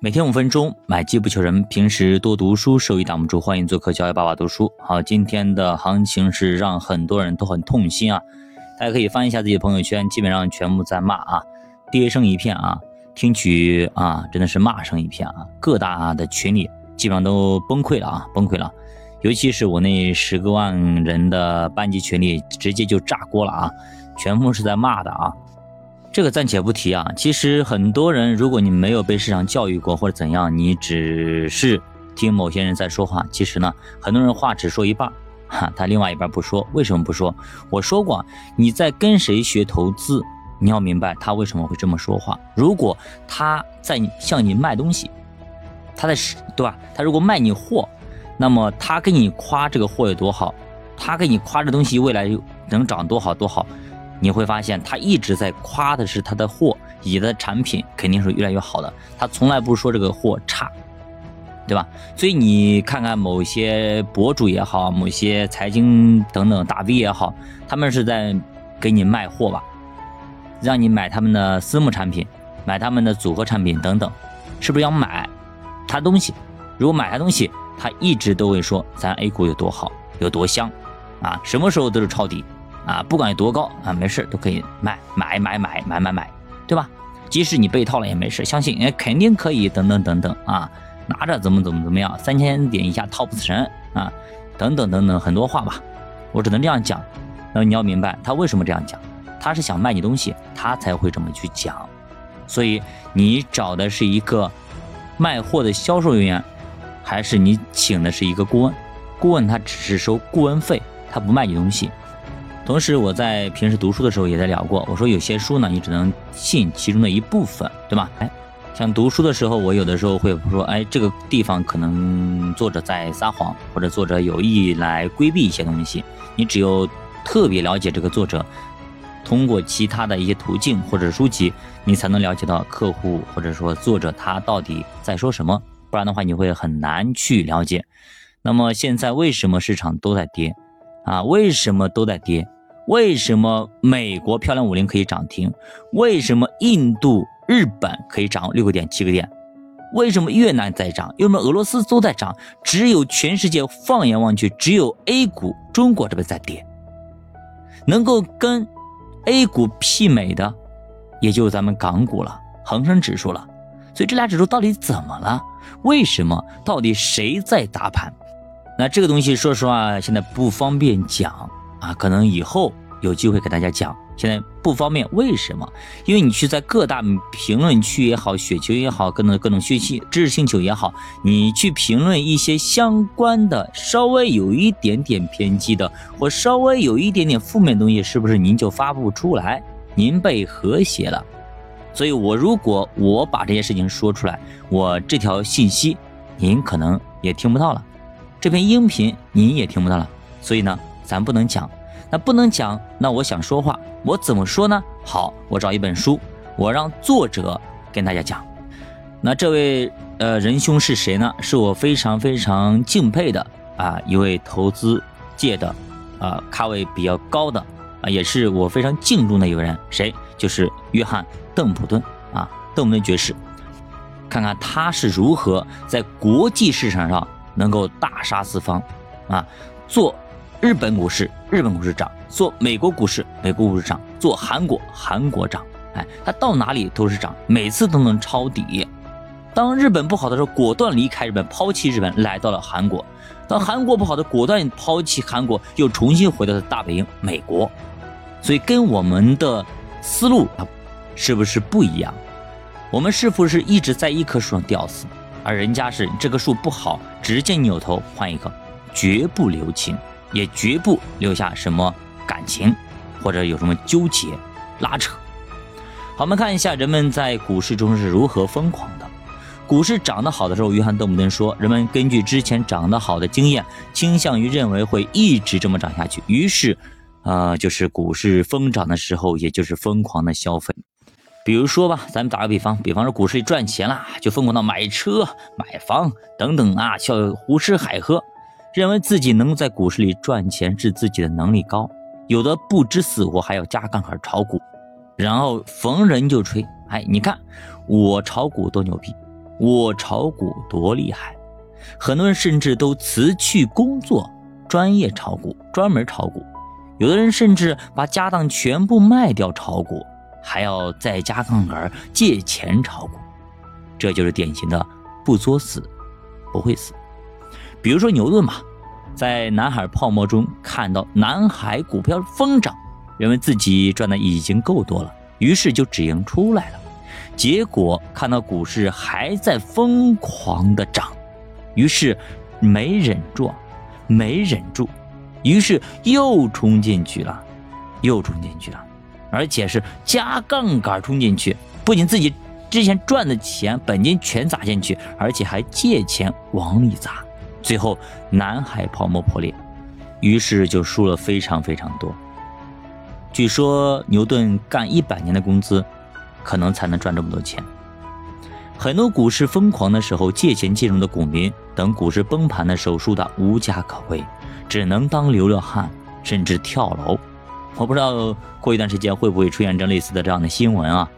每天五分钟，买机不求人。平时多读书，收益挡不住。欢迎做客教育爸爸读书。好，今天的行情是让很多人都很痛心啊！大家可以翻一下自己的朋友圈，基本上全部在骂啊，跌声一片啊，听取啊，真的是骂声一片啊！各大的群里基本上都崩溃了啊，崩溃了。尤其是我那十个万人的班级群里，直接就炸锅了啊，全部是在骂的啊。这个暂且不提啊，其实很多人，如果你没有被市场教育过或者怎样，你只是听某些人在说话，其实呢，很多人话只说一半，哈，他另外一半不说，为什么不说？我说过，你在跟谁学投资，你要明白他为什么会这么说话。如果他在向你卖东西，他在对吧？他如果卖你货，那么他给你夸这个货有多好，他给你夸这东西未来能涨多好多好。你会发现，他一直在夸的是他的货，以的产品肯定是越来越好的。他从来不说这个货差，对吧？所以你看看某些博主也好，某些财经等等大 V 也好，他们是在给你卖货吧，让你买他们的私募产品，买他们的组合产品等等，是不是要买他东西？如果买他东西，他一直都会说咱 A 股有多好，有多香，啊，什么时候都是抄底。啊，不管有多高啊，没事都可以卖买买买买买买，对吧？即使你被套了也没事，相信哎肯定可以，等等等等啊，拿着怎么怎么怎么样，三千点以下套不死神啊，等等等等很多话吧，我只能这样讲。那你要明白他为什么这样讲，他是想卖你东西，他才会这么去讲。所以你找的是一个卖货的销售人员，还是你请的是一个顾问？顾问他只是收顾问费，他不卖你东西。同时，我在平时读书的时候也在聊过，我说有些书呢，你只能信其中的一部分，对吧？哎，像读书的时候，我有的时候会说，哎，这个地方可能作者在撒谎，或者作者有意来规避一些东西。你只有特别了解这个作者，通过其他的一些途径或者书籍，你才能了解到客户或者说作者他到底在说什么，不然的话你会很难去了解。那么现在为什么市场都在跌啊？为什么都在跌？为什么美国漂亮五零可以涨停？为什么印度、日本可以涨六个点、七个点？为什么越南在涨？为什么俄罗斯都在涨？只有全世界放眼望去，只有 A 股中国这边在跌。能够跟 A 股媲美的，也就咱们港股了，恒生指数了。所以这俩指数到底怎么了？为什么？到底谁在打盘？那这个东西，说实话，现在不方便讲。啊，可能以后有机会给大家讲，现在不方便。为什么？因为你去在各大评论区也好，雪球也好，各种各种讯息知识星球也好，你去评论一些相关的稍微有一点点偏激的，或稍微有一点点负面东西，是不是您就发不出来？您被和谐了。所以我如果我把这些事情说出来，我这条信息您可能也听不到了，这篇音频您也听不到了。所以呢？咱不能讲，那不能讲，那我想说话，我怎么说呢？好，我找一本书，我让作者跟大家讲。那这位呃仁兄是谁呢？是我非常非常敬佩的啊一位投资界的啊咖位比较高的啊，也是我非常敬重的一个人。谁？就是约翰邓普顿啊，邓普顿爵士。看看他是如何在国际市场上能够大杀四方啊，做。日本股市，日本股市涨；做美国股市，美国股市涨；做韩国，韩国涨。哎，它到哪里都是涨，每次都能抄底。当日本不好的时候，果断离开日本，抛弃日本，来到了韩国；当韩国不好的，果断抛弃韩国，又重新回到了大本营美国。所以，跟我们的思路是不是不一样？我们是不是一直在一棵树上吊死？而人家是这棵树不好，直接扭头换一棵，绝不留情。也绝不留下什么感情，或者有什么纠结、拉扯。好，我们看一下人们在股市中是如何疯狂的。股市涨得好的时候，约翰·邓布顿说，人们根据之前涨得好的经验，倾向于认为会一直这么涨下去。于是，呃，就是股市疯涨的时候，也就是疯狂的消费。比如说吧，咱们打个比方，比方说股市赚钱了，就疯狂到买车、买房等等啊，叫胡吃海喝。认为自己能在股市里赚钱是自己的能力高，有的不知死活还要加杠杆炒股，然后逢人就吹。哎，你看我炒股多牛逼我炒股多厉害。很多人甚至都辞去工作，专业炒股，专门炒股。有的人甚至把家当全部卖掉炒股，还要再加杠杆借钱炒股。这就是典型的不作死，不会死。比如说牛顿嘛，在南海泡沫中看到南海股票疯涨，认为自己赚的已经够多了，于是就止盈出来了。结果看到股市还在疯狂的涨。于是，没忍住，没忍住，于是又冲进去了，又冲进去了，而且是加杠杆冲进去，不仅自己之前赚的钱本金全砸进去，而且还借钱往里砸，最后南海泡沫破裂，于是就输了非常非常多。据说牛顿干一百年的工资，可能才能赚这么多钱。很多股市疯狂的时候借钱进入的股民，等股市崩盘的时候输得无家可归，只能当流浪汉，甚至跳楼。我不知道过一段时间会不会出现这类似的这样的新闻啊？